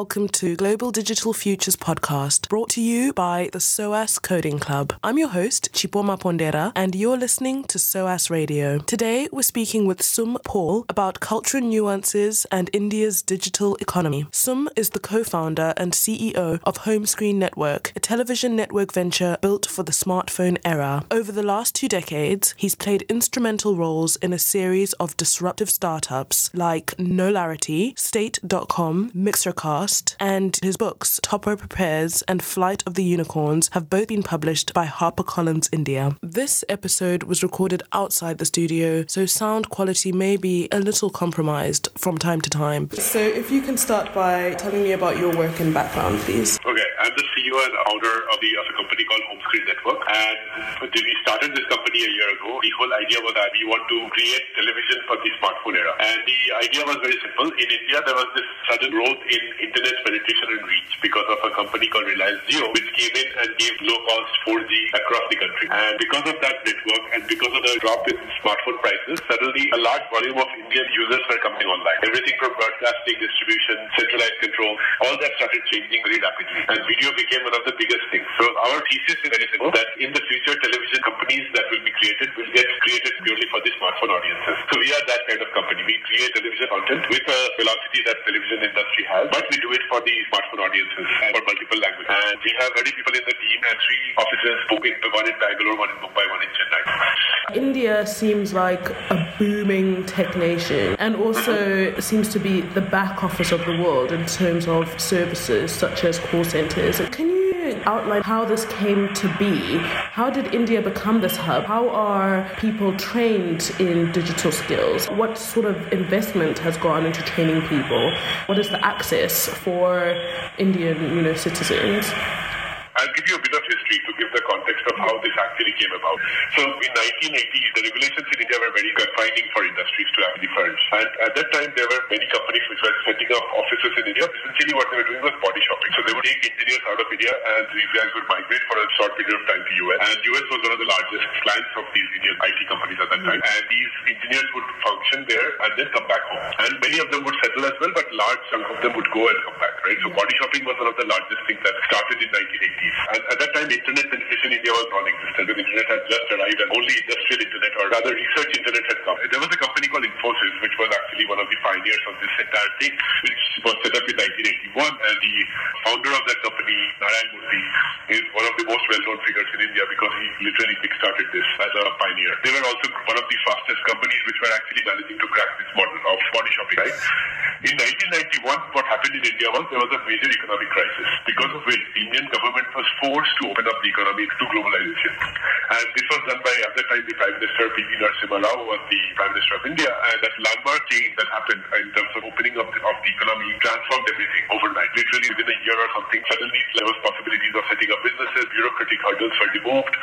welcome to Global Digital Futures podcast, brought to you by the SOAS Coding Club. I'm your host, Chipoma Pondera, and you're listening to SOAS Radio. Today, we're speaking with Sum Paul about cultural nuances and India's digital economy. Sum is the co founder and CEO of Home Screen Network, a television network venture built for the smartphone era. Over the last two decades, he's played instrumental roles in a series of disruptive startups like Knowlarity, State.com, Mixercast, and his books, Topo Prepares and Flight of the Unicorns, have both been published by HarperCollins India. This episode was recorded outside the studio, so sound quality may be a little compromised from time to time. So, if you can start by telling me about your work and background, please. Okay, CEO and owner of, the, of a company called Home Screen Network. And we started this company a year ago. The whole idea was that we want to create television for the smartphone era. And the idea was very simple. In India, there was this sudden growth in internet penetration and reach because of a company called Reliance Jio, which came in and gave low-cost 4G across the country. And because of that network and because of the drop in smartphone prices, suddenly a large volume of Indian users were coming online. Everything from broadcasting, distribution, centralized control, all that started changing very rapidly. And video became one of the biggest things. So our thesis is very simple, hmm? that in the future, television companies that will be created will get created purely for the smartphone audiences. So we are that kind of company. We create television content with a velocity that television industry has, but we do it for the smartphone audiences and for multiple languages. And we have 30 people in the team and three offices, one in Bangalore, one in Mumbai, one in Chennai. India seems like a booming tech nation and also mm-hmm. seems to be the back office of the world in terms of services such as call centers. Can you outline how this came to be. How did India become this hub? How are people trained in digital skills? What sort of investment has gone into training people? What is the access for Indian, you know, citizens? I'll give you a bit of history to give the context of how this actually came about. So in 1980, the regulations in India were very confining for industries to actually flourish. And at that time, there were many companies which were setting up offices in India. Essentially, what they were doing was body shopping. So they would take engineers out of India, and these guys would migrate for a short period of time to US. And US was one of the largest clients of these Indian IT companies at that time. And these engineers would function there and then come back home. And many of them would settle as well, but large chunk of them would go and come back, right? So body shopping was one of the largest things that started in 1980s. And at that time, internet penetration in India was non-existent. The internet had just arrived and only industrial internet or rather research internet had come. There was a company called Infosys, which was actually one of the pioneers of this entire thing, which was set up in 1981. And the founder of that company, Narayan Murthy, is one of the most well-known figures in India because he literally kick-started this as a pioneer. They were also one of the fastest companies which were actually managing to crack this model of body shopping. Right? In 1991, what happened in India was there was a major economic crisis because of which the Indian government was forced to open up the economy to globalization. And this was done by, at that time, the Prime Minister P.V. Narasimha Rao was the Prime Minister of India. And that landmark change that happened in terms of opening up the, of the economy transformed everything overnight. Literally within a year or something, suddenly there was possibilities of setting up businesses, bureaucratic hurdles were removed.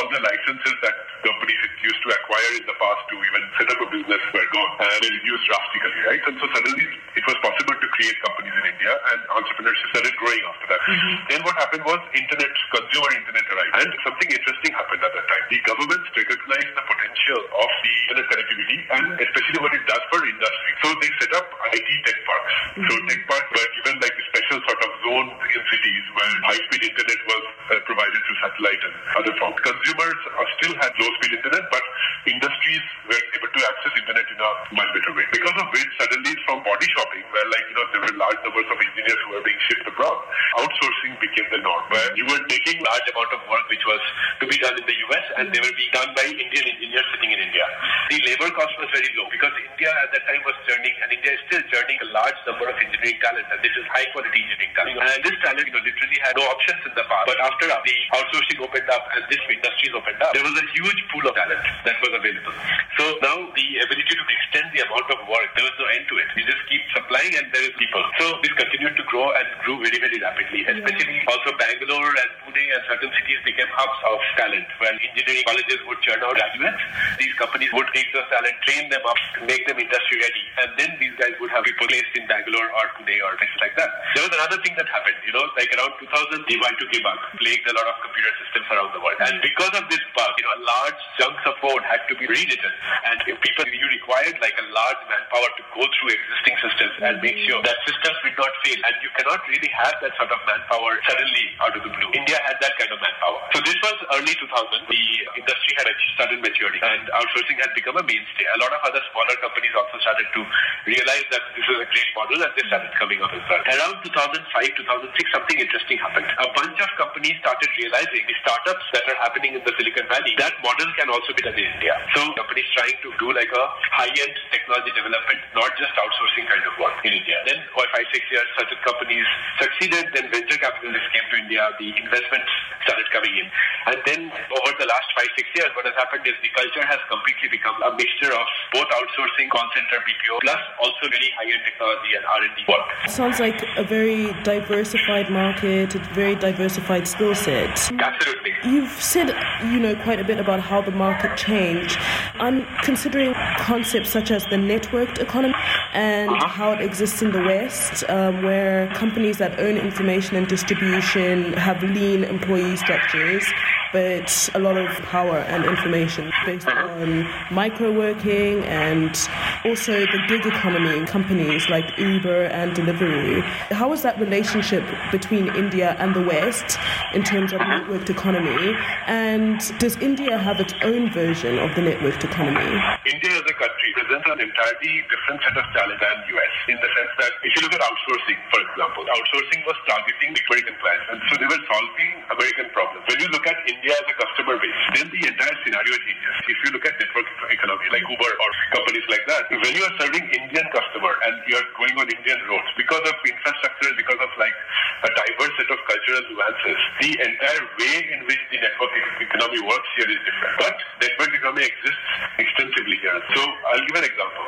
All the licenses that companies used to acquire in the past to even set up a business were gone. And they reduced drastically, right? And so suddenly it was possible to create companies in India and entrepreneurship started growing after that. Mm-hmm. Then what happened was internet, consumer internet arrived. And something interesting happened at that time. The governments recognized the potential of the internet connectivity and especially what it does for industry. So they set up IT tech parks. Mm-hmm. So tech parks were given like a special sort of in cities where high-speed internet was uh, provided through satellite and other forms. Consumers still had low-speed internet, but industries were able to access internet in a much better way. Because of which, suddenly from body shopping, where like, you know, there were large numbers of engineers who were being shipped abroad, outsourcing became the norm, where you were taking large amount of work which was to be done in the US and they were being done by Indian engineers sitting in India. The labor cost was very low because India at that time was churning and India is still churning a large number of engineering talent and this is high quality engineering talent. And this talent, you know, literally had no options in the past. But after the outsourcing opened up and this industries opened up, there was a huge pool of talent that was available. So now the ability to extend the amount of work, there was no end to it. We just keep supplying and there is people. So this continued to grow and grew very, very rapidly, especially also Bangalore and Pune and certain cities became hubs of talent when engineering colleges would churn out graduates. These companies would take those talent, train them up, make them industry ready, and then these guys would have people placed in Bangalore or Pune or places like that. There was another thing that happened, you know, like around 2000, the Y2K bug plagued a lot of computer systems around the world. And because of this bug, you know, large chunks of code had to be rewritten. And if people, you required like a large manpower to go through existing systems, and make sure that systems did not fail. And you cannot really have that sort of manpower suddenly out of the blue. India had that kind of manpower. So this was early 2000. The industry had started maturing and outsourcing had become a mainstay. A lot of other smaller companies also started to realize that this is a great model and they started coming up as well. Around 2005, 2006, something interesting happened. A bunch of companies started realizing the startups that are happening in the Silicon Valley, that model can also be done in India. So companies trying to do like a high-end technology development, not just outsourcing kind of work in India. Then for five, six years, certain companies succeeded, then venture capitalists came to India, the investments started coming in. And then over the last five, six years, what has happened is the culture has completely become a mixture of both outsourcing, call center, BPO, plus also very high-end technology and R&D work. Sounds like a very diversified market, a very diversified skill set. Absolutely. You've said, you know, quite a bit about how the market changed. I'm considering concepts such as the networked economy and uh-huh. how it exists in the West, um, where companies that own information and distribution have lean employee structures but a lot of power and information based uh-huh. on micro working and also the gig economy in companies like Uber and Deliveroo. How is that relationship between India and the West in terms of uh-huh. networked economy? And does India have its own version of the networked economy? India as a country presents an entirely different set of challenges than US in the sense that if you look at outsourcing, for example, outsourcing was targeting American clients and so they were solving American problems. When you look at India India as a customer base, then the entire scenario changes. If you look at network economy like Uber or companies like that, when you are serving Indian customer and you are going on Indian roads because of infrastructure, because of like a diverse set of cultural nuances, the entire way in which the network economy works here is different. But network economy exists extensively here. So I'll give an example.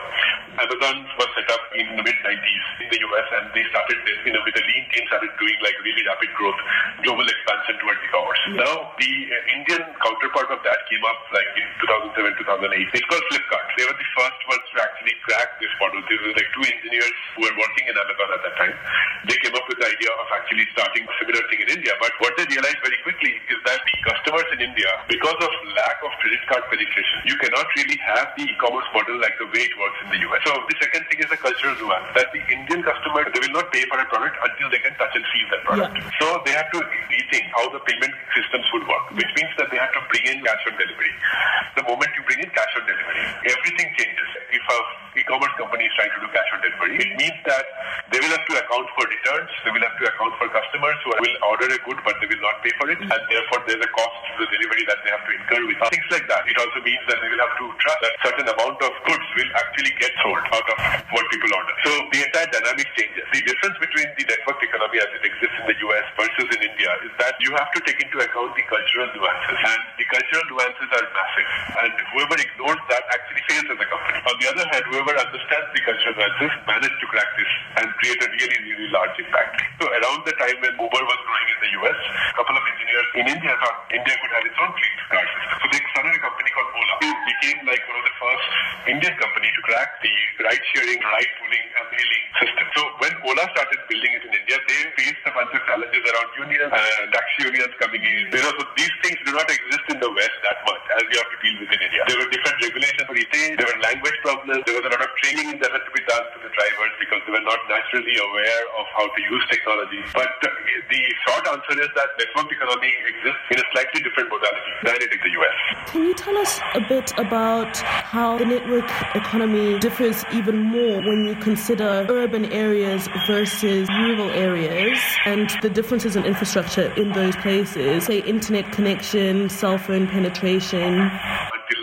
Amazon was set up in the mid 90s in the US and they started this, you know, with a lean team started doing like really rapid growth, global expansion towards e-commerce. Mm. Now the uh, Indian counterpart of that came up like in 2007, 2008. It's called Flipkart. They were the first ones to actually crack this model. There were like two engineers who were working in Amazon at that time. They came up with the idea of actually starting a similar thing in India. But what they realized very quickly is that the customers in India, because of lack of credit card penetration, you cannot really have the e-commerce model like the way it works in the US. So the second thing is the cultural nuance that the Indian customer, they will not pay for a product until they can touch and feel that product. Yeah. So they have to rethink how the payment systems would work which means that they have to bring in cash on delivery. The moment you bring in cash on delivery, everything changes. If a e-commerce company is trying to do cash on delivery, it means that they will have to account for returns, they will have to account for customers who will order a good but they will not pay for it, and therefore there's a cost to the delivery that they have to incur with things like that. It also means that they will have to trust that certain amount of goods will actually get sold out of what people order. So the entire dynamic changes. The difference between the network economy as it exists in the US versus in India is that you have to take into account the cultural nuances, and the cultural nuances are massive. And whoever ignores that actually fails as a company. On the other hand, whoever understands the cultural nuances managed to crack this and create a really, really large impact. So around the time when Uber was growing in the US, a couple of engineers in India thought India could have its own fleet car system. So they started a company became like one of the first Indian company to crack the ride sharing, ride pooling, and hailing system. So when Ola started building it in India, they faced bunch of challenges around unions uh, taxi unions coming in. You know, so these things do not exist in the West that much as we have to deal with in India. There were different regulations for retail, there were language problems, there was a lot of training that had to be done to the drivers because they were not naturally aware of how to use technology. But the short answer is that network economy exists in a slightly different modality than it in the US. Can you tell us a bit about how the network economy differs even more when you consider urban areas versus rural areas and the differences in infrastructure in those places, say internet connection, cell phone penetration?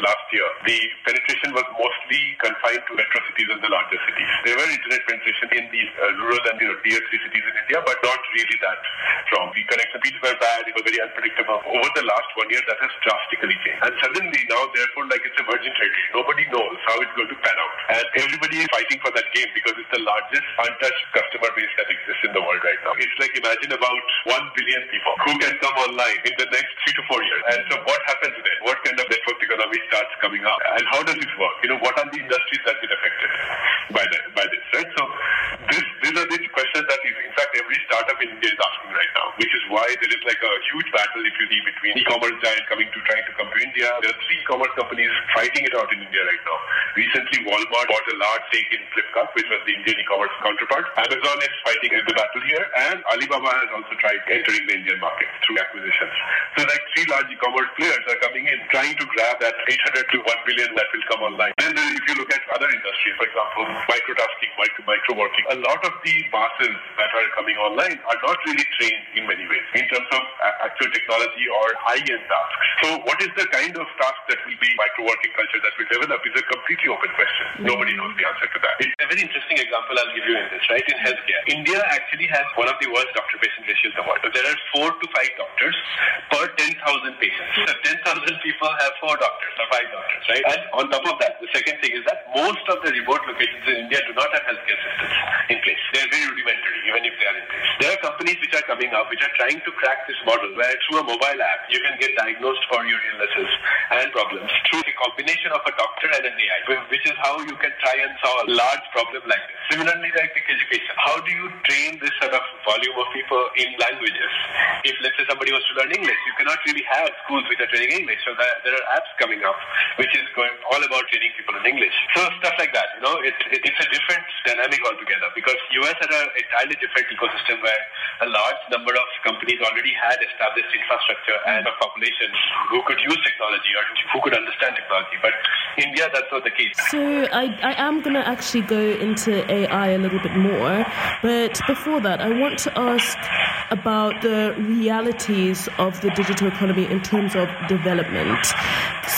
Last year, the penetration was mostly confined to metro cities and the larger cities. There were internet penetration in these uh, rural and you know, tier 3 cities in India, but not really that strong. The connection speeds were bad, it was very unpredictable. Over the last one year, that has drastically changed. And suddenly now, therefore, like it's a virgin territory. Nobody knows how it's going to pan out. And everybody is fighting for that game because it's the largest untouched customer base that exists in the world right now. It's like imagine about 1 billion people who can come online in the next three to four years. And so what happens then? What kind of network economy starts coming up? And how does it work? You know, what are the industries that get affected by, that, by this, right? So this, these are these questions that is, in fact, every startup in India is asking right now, which is why there is like a huge battle, if you see, between e-commerce giant coming to trying to come to India. There are three e-commerce companies fighting it out in India right now. Recently, Walmart bought a large stake in Flipkart, which was the Indian e-commerce counterpart. Amazon is fighting the battle here, and Alibaba has also tried entering the Indian market through acquisitions. So, like three large e-commerce players are coming in, trying to grab that 800 to 1 billion that will come online. Then, if you look at other industries, for example, microtasking, micro micro working, a lot of the masses that are coming online are not really trained in many ways in terms of actual technology or high-end tasks. So, what is the kind of task that will be micro working culture that will develop is a completely open question. Nobody knows the answer to that. It's a very interesting example I'll give you in this, right? In healthcare, India actually has one of the worst doctor-patient ratios in the world. There are four to five doctors per 10,000 patients. So 10,000 people have four doctors doctors, right? And on top of that, the second thing is that most of the remote locations in India do not have healthcare systems in place. They're very rudimentary, even if they are in place. There are companies which are coming up which are trying to crack this model where through a mobile app you can get diagnosed for your illnesses and problems through combination of a doctor and an AI, which is how you can try and solve a large problem like this. Similarly, like education, how do you train this sort of volume of people in languages? If let's say somebody wants to learn English, you cannot really have schools which are training English. So there are apps coming up which is going all about training people in English. So stuff like that, you know, it, it, it's a different dynamic altogether because US had an entirely different ecosystem where a large number of companies already had established infrastructure and a population who could use technology or who could understand technology. But India, that's not the case. So I, I am going to actually go into AI a little bit more. But before that, I want to ask about the realities of the digital economy in terms of development.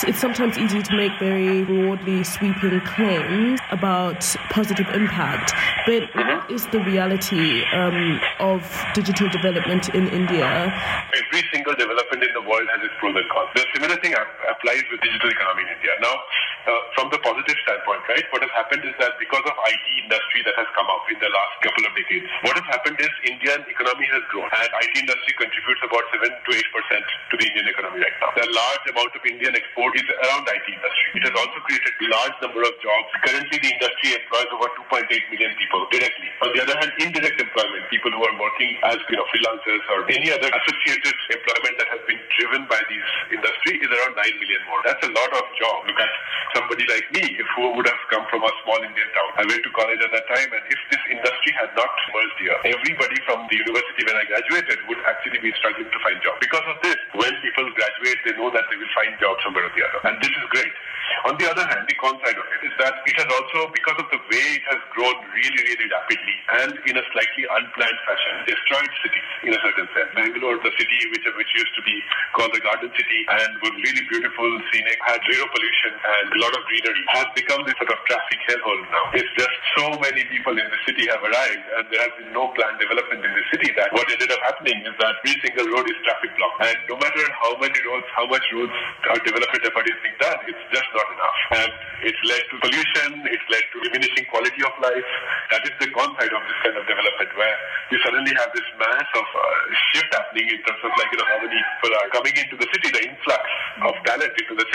It's sometimes easy to make very broadly sweeping claims about positive impact, but what is the reality um, of digital development in India? Every single development in the world has its pros and cons. The similar thing applies with digital economy in India. Now, uh, from the positive standpoint, right, what has happened is that because of IT industry that has come up in the last couple of decades, what has happened is Indian economy has grown and IT industry contributes about 7 to 8 percent to the Indian economy right now. The large amount of Indian export is around IT industry. It has also created large number of jobs. Currently, the industry employs over 2.8 million people directly. On the other hand, indirect employment, people who are working as you know freelancers or any other associated employment that has been driven by these industry is around 9 million more. That's a lot of jobs. Look at somebody like me, who would have come from a small Indian town. I went to college at that time, and if this industry had not emerged here, everybody from the university when I graduated would actually be struggling to find jobs. Because of this, when people graduate, they know that they will find jobs somewhere or the other. And this is great. On the other hand, the con side of it is that it has also, because of the way it has grown really, really rapidly and in a slightly unplanned fashion, destroyed cities in a certain sense. Bangalore, the city which, which used to be called the Garden City and was really beautiful, scenic, had zero pollution and a lot of greenery, has become this sort of traffic hellhole now. It's just so many people in the city have arrived and there has been no planned development in the city that what ended up happening is that every single road is traffic blocked. And no matter how many roads, how much roads or development effort is being done, it's just not enough. And it's led to pollution, it's led to diminishing quality of life. That is the con side of this kind of development where you suddenly have this mass of uh, shift happening in terms of like, you know, how many people are coming into the city. The influx of talent into the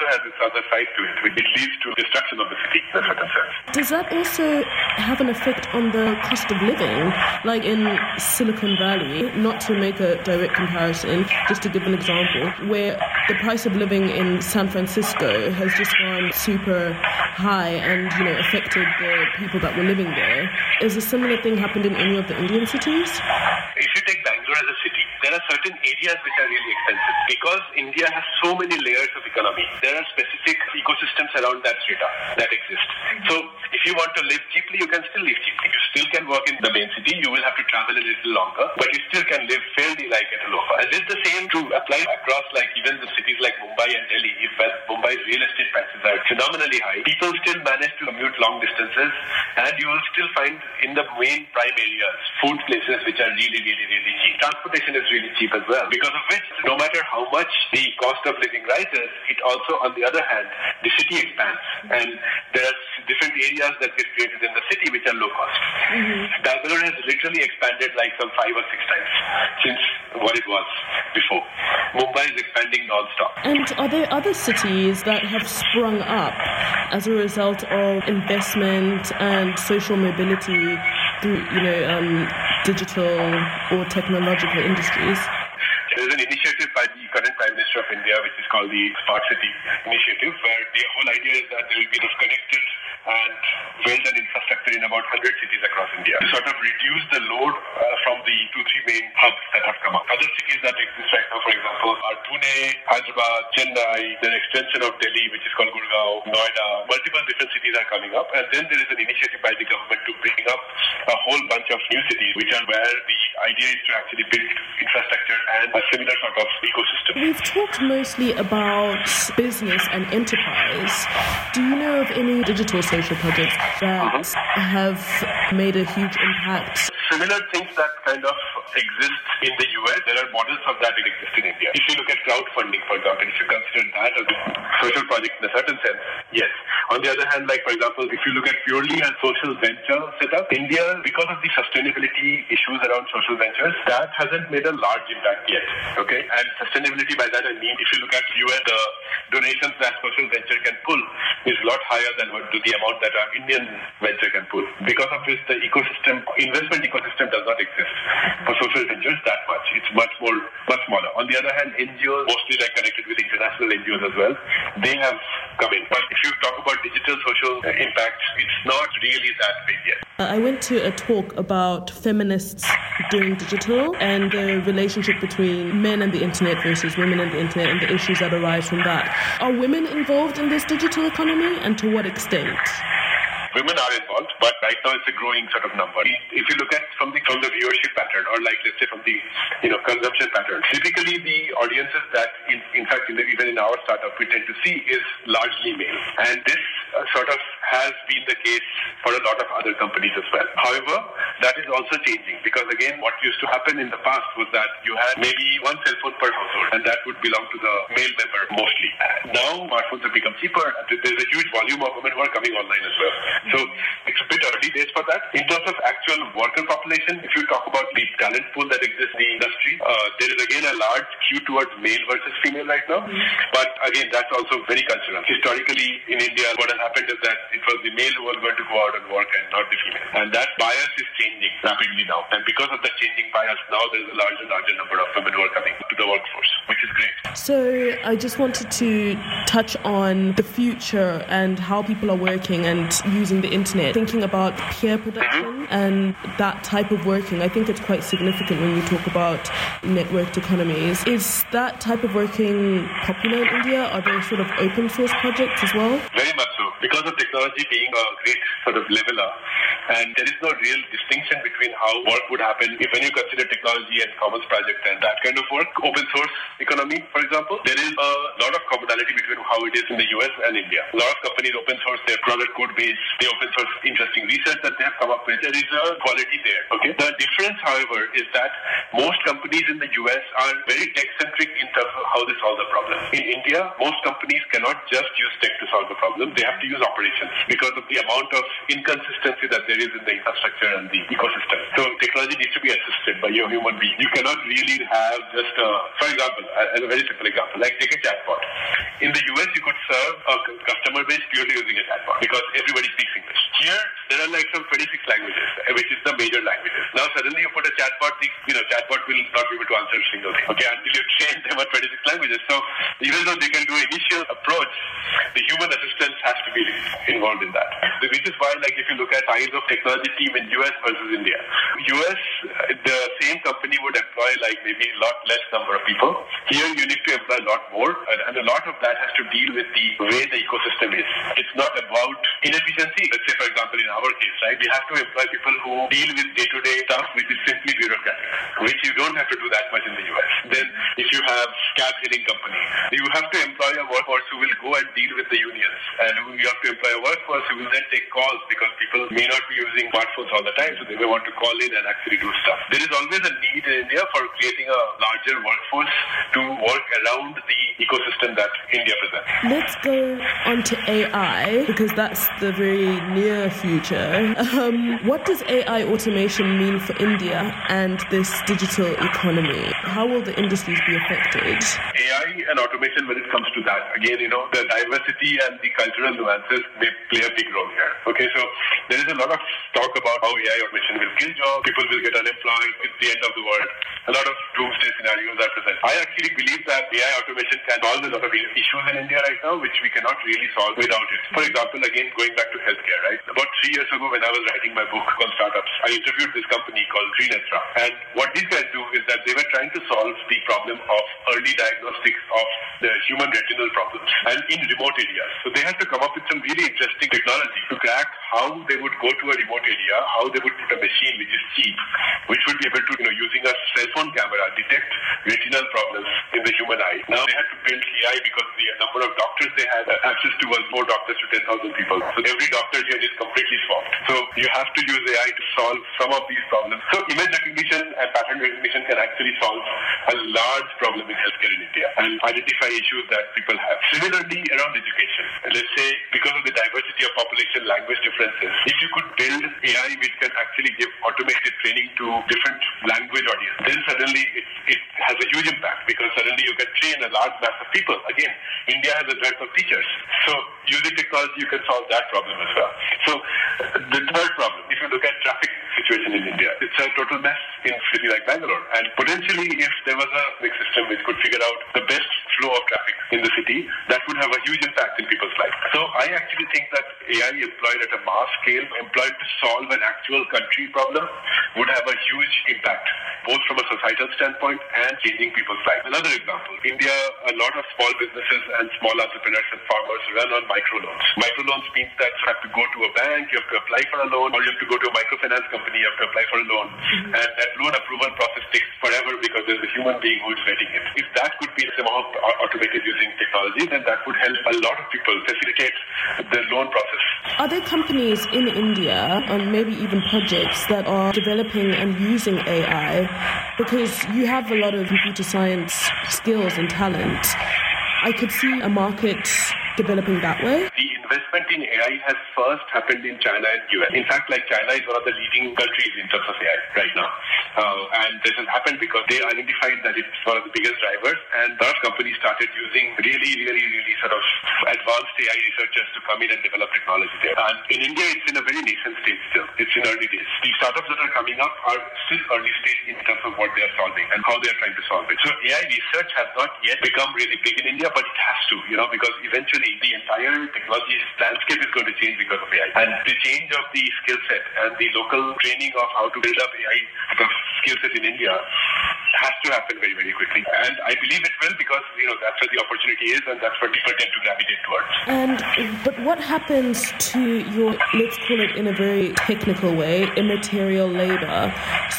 also has other side to it, which it leads to destruction of the city in a certain sense. Does that also have an effect on the cost of living? Like in Silicon Valley, not to make a direct comparison, just to give an example, where the price of living in San Francisco has just gone super high and you know affected the people that were living there. Is a similar thing happened in any of the Indian cities? If you take Bangalore as a city, there are certain areas which are really expensive because India has so many layers of economy. There are specific ecosystems around that strata that exist. So if you want to live cheaply, you can still live cheaply. You still can work in the main city. You will have to travel a little longer, but you still can live fairly like at a low cost. And this is the same to apply across like even the cities like Mumbai and Delhi. If Mumbai's real estate prices are phenomenally high, people still manage to commute long distances, and you will still find in the main prime areas food places which are really, really, really cheap. Transportation is really cheap as well, because of which no matter how much the cost of living rises, it also, on the other hand, the city expands, and there are different areas that get created in the city which are low cost. Mm-hmm. Bangalore has literally expanded like some five or six times since what it was before. Mumbai is expanding non-stop. And are there other cities that have sprung up as a result of investment and social mobility through, you know, um, digital or technological industries? There's an initiative by the current Prime Minister of India, which is called the Smart City Initiative, where the whole idea is that there will be this connected and build an infrastructure in about 100 cities across India to sort of reduce the load uh, from the two, three main hubs that have come up. Other cities that exist right now, for example, are Pune, Hyderabad, Chennai, the extension of Delhi, which is called Gurgaon, Noida. Multiple different cities are coming up. And then there is an initiative by the government to bring up a whole bunch of new cities, which are where the idea is to actually build infrastructure and a similar sort of ecosystem. We've talked mostly about business and enterprise. Do you know of any digital social projects that uh-huh. have made a huge impact? Similar things that kind of exist in the US, there are models of that that exist in India. If you look at crowdfunding, for example, if you consider that as a social project in a certain sense, yes. On the other hand, like for example, if you look at purely a social venture setup, India, because of the sustainability issues around social ventures, that hasn't made a large impact yet. Okay, and sustainability by that I mean, if you look at US, the donations that social venture is a lot higher than what the amount that our Indian venture can put. Because of this, the ecosystem, investment ecosystem does not exist for social ventures that much. It's much more, much smaller. On the other hand, NGOs, mostly like connected with international NGOs as well, they have come in. But if you talk about digital social uh, impact, it's not really that big yet. Uh, I went to a talk about feminists doing digital and the relationship between men and the internet versus women and the internet and the issues that arise from that. Are women involved in this digital economy and to what extent? Women are involved, but right now it's a growing sort of number. If you look at from the from the viewership pattern, or like let's say from the you know consumption pattern, typically the audiences that in, in fact in the, even in our startup we tend to see is largely male, and this uh, sort of has been the case for a lot of other companies as well. However, that is also changing because again, what used to happen in the past was that you had maybe one cell phone per household, and that would belong to the male member mostly. Now smartphones have become cheaper. There's a huge volume of women who are coming online as well. So it's a bit early days for that. In terms of actual worker population, if you talk about the talent pool that exists in the industry, uh, there is again a large skew towards male versus female right now. Mm-hmm. But again, that's also very cultural. Historically, in India, what has happened is that it was the male who was going to go out and work and not the female. And that bias is changing rapidly now. And because of the changing bias, now there's a larger and larger number of women who are coming to the workforce, which is great. So I just wanted to touch on the future and how people are working and using the internet, thinking about peer mm-hmm. production and that type of working, I think it's quite significant when you talk about networked economies. Is that type of working popular in India? Are there sort of open source projects as well? Very much so. Because of technology being a great sort of leveler, and there is no real distinction between how work would happen if when you consider technology and commons project and that kind of work. Open source economy, for example, there is a lot of commonality between how it is in the US and India. A lot of companies open source their product code base the open source interesting research that they have come up with. There is a quality there. Okay. The difference, however, is that most companies in the US are very tech centric in terms of how they solve the problem. In India, most companies cannot just use tech to solve the problem. They have to use operations because of the amount of inconsistency that there is in the infrastructure and the ecosystem. So technology needs to be assisted by your human being. You cannot really have just a, for example, as a very simple example, like take a chatbot. In the US, you could serve a customer base purely using a chatbot because everybody speaks English. Here, there are like some 26 languages, which is the major languages. Now, suddenly you put a chatbot, the you know, chatbot will not be able to answer a single thing, okay, until you train them on 26 languages. So, even though they can do initial approach, the human assistance has to be involved in that. Which is why, like, if you look at size of technology team in US versus India, US, the same company would employ like maybe a lot less number of people. Here, you need to employ a lot more, and a lot of that has to deal with the way the ecosystem is. It's not about inefficiency let's say for example in our case, right, we have to employ people who deal with day-to-day stuff which is simply bureaucratic, which you don't have to do that much in the US. Then if you have cab hailing company, you have to employ a workforce who will go and deal with the unions, and you have to employ a workforce who will then take calls because people may not be using smartphones all the time, so they may want to call in and actually do stuff. There is always a need in India for creating a larger workforce to work around the ecosystem that India presents. Let's go on to AI because that's the very near future. Um, what does AI automation mean for India and this digital economy? How will the industries be affected? AI and automation, when it comes to that, again, you know, the diversity and the cultural nuances may play a big role here. Okay, so there is a lot of talk about how AI automation will kill jobs, people will get unemployed, it's the end of the world. A lot of doomsday scenarios are present. I actually believe that AI automation can solve a lot of issues in India right now, which we cannot really solve without it. For example, again, going back to healthcare, right? About three years ago, when I was writing my book called Startups, I interviewed this company called Trinetra. And what these guys do is that they were trying to solve the problem of early diagnostics of the human retinal problems and in remote areas. So they had to come up with some really interesting technology to crack how they would go to a remote area, how they would put a machine which is cheap, which would be able to, you know, using a cell phone camera, detect retinal problems in the human eye. Now they had to build AI because the number of doctors they had access to was more doctors to 10,000 people. So every doctor here is completely swamped. So you have to use AI to solve some of these problems. So image recognition and pattern recognition can actually solve a large problem in healthcare in India and identify issues that people have. Similarly, around education, let's say because of the diversity of population, language differences, if you could build AI which can actually give automated training to different language audience, then suddenly it, it has a huge impact because suddenly you can train a large of people. Again, India has a dearth of teachers. So using technology, you can solve that problem as well. So the third problem, if you look at traffic situation in India, it's a total mess in a city like Bangalore. And potentially, if there was a big system which could figure out the best flow of traffic in the city, that would have a huge impact in people's lives. So I actually think that AI employed at a mass scale, employed to solve an actual country problem, would have a huge impact, both from a societal standpoint and changing people's lives. Another example, India, a lot of small businesses and small entrepreneurs and farmers run on microloans. Microloans means that you have to go to a bank, you have to apply for a loan, or you have to go to a microfinance company, you have to apply for a loan. Mm-hmm. And that loan approval process takes forever because there's a human being who is vetting it. If that could be somehow automated using technology, then that would help a lot of people facilitate the loan process. Are there companies in India, or maybe even projects, that are developing and using AI? Because you have a lot of computer science skills and talent. I could see a market developing that way. The investment in AI has first happened in China and US. In fact, like China is one of the leading countries in terms of AI right now. Uh, and this has happened because they identified that it's one of the biggest drivers and a lot of companies started using really, really, really sort of advanced AI researchers to come in and develop technology there. And in India, it's in a very nascent stage still. It's in early days. The startups that are coming up are still early stage in terms of what they are solving and how they are trying to solve it. So AI research has not yet become really big in India, but it has to, you know, because eventually the entire technology landscape is going to change because of AI. And the change of the skill set and the local training of how to build up AI skill set in India has to happen very, very quickly. And I believe it will because, you know, that's where the opportunity is and that's where people tend to gravitate towards. And, but what happens to your, let's call it in a very technical way, immaterial labor?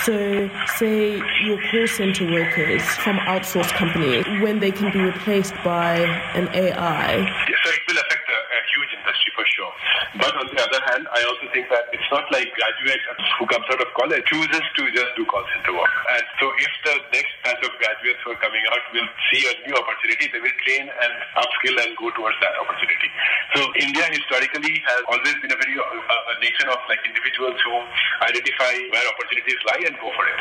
So, say your call center workers from outsourced companies, when they can be replaced by an AI so it will affect a, a huge industry for sure. But on the other hand, I also think that it's not like graduates who comes out of college chooses to just do call center work. And so if the next batch of graduates who are coming out will see a new opportunity, they will train and upskill and go towards that opportunity. So India historically has always been a very uh, a nation of like individuals who identify where opportunities lie and go for it.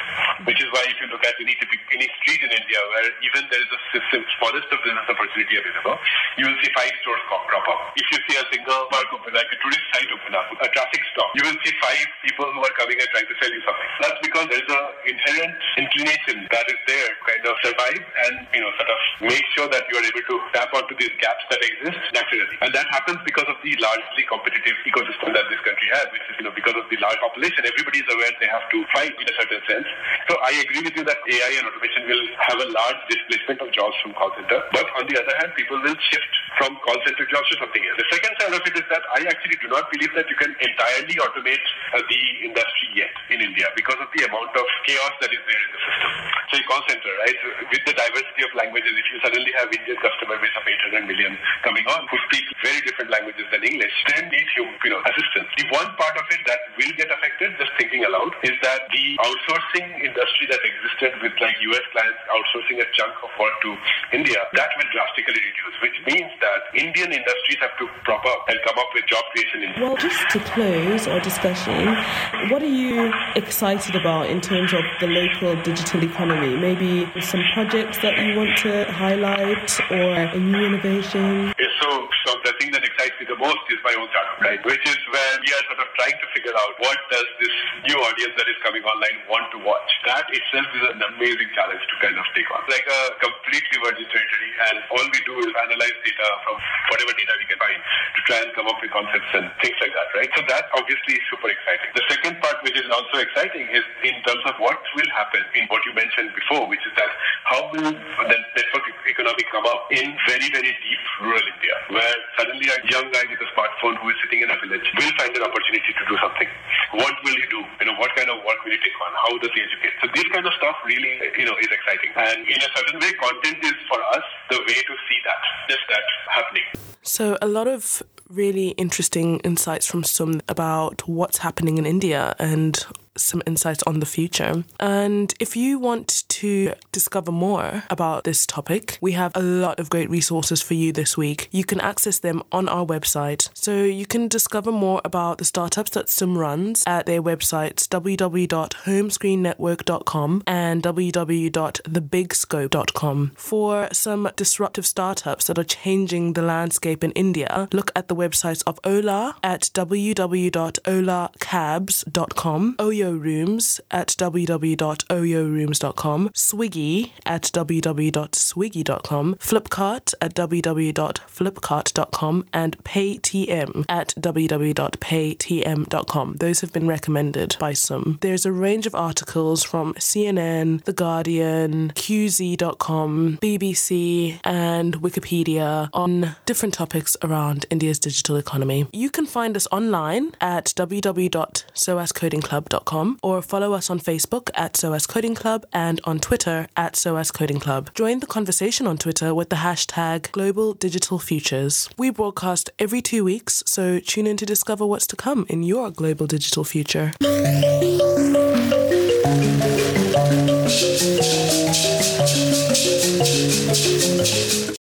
Which is why if you look at any typical, any street in India where even there is a system, smallest of business opportunity available, you will see five stores crop up. If you see a single mark open, like a tourist site open up, a traffic stop, you will see five people who are coming and trying to sell you something. That's because there's an inherent inclination that is there to kind of survive and, you know, sort of make sure that you are able to tap onto these gaps that exist naturally. And that happens because of the largely competitive ecosystem that this country has, which is, you know, because of the large population, everybody is aware they have to fight in a certain sense. So I agree with you that AI and automation will have a large displacement of jobs from call center. But on the other hand, people will shift from call center jobs to something else. The second side of it is that I actually do not believe that you can entirely automate uh, the industry yet in India because of the amount of chaos that is there in the system. So a call center, right, with the diversity of languages, if you suddenly have Indian customer base of 800 million coming on who speak very different languages than English, then need you know, assistance. The one part of it that will get affected, just thinking aloud, is that the outsourcing industry that existed with like US clients outsourcing a chunk of work to India, that will drastically reduce, which means that Indian industries have to prop up and come up with job creation. Well, just to close our discussion, what are you excited about in terms of the local digital economy? Maybe some projects that you want to highlight or a new innovation? Yes So, so the thing that excites me the most is my own startup, right? Which is where we are sort of trying to figure out what does this new audience that is coming online want to watch. That itself is an amazing challenge to kind of take on. Like a completely virgin territory, and all we do is analyze data from whatever data we can find to try and come up with concepts and things like that, right? So that obviously is super exciting. The second part, which is also exciting, is in terms of what will happen in what you mentioned before, which is that how will the network economy come up in very, very deep rural India, where suddenly a young guy with a smartphone who is sitting in a village will find an opportunity to do something. What will he do? You know, what kind of work will he take on? How does he educate? So this kind of stuff really, you know, is exciting. And in a certain way, content is for us the way to see that, just that happening. So a lot of really interesting insights from Sum about what's happening in India and some insights on the future. And if you want to discover more about this topic, we have a lot of great resources for you this week. You can access them on our website. So you can discover more about the startups that Sum runs at their websites www.homescreennetwork.com and www.thebigscope.com. For some disruptive startups that are changing the landscape in India, look at the websites of Ola at www.olacabs.com, Oyo Rooms at www.oyorooms.com, Swiggy at www.swiggy.com, Flipkart at www.flipkart.com, and Paytm at www.paytm.com. Those have been recommended by Sum. There's a range of articles from CNN, The Guardian, QZ.com, BBC, and Wikipedia on different topics around India's digital economy. You can find us online at www.soascodingclub.com or follow us on Facebook at SOAS Coding Club and on Twitter at SOAS Coding Club. Join the conversation on Twitter with the hashtag Global Digital Futures. We broadcast every two weeks, so tune in to discover what's to come in your global digital future.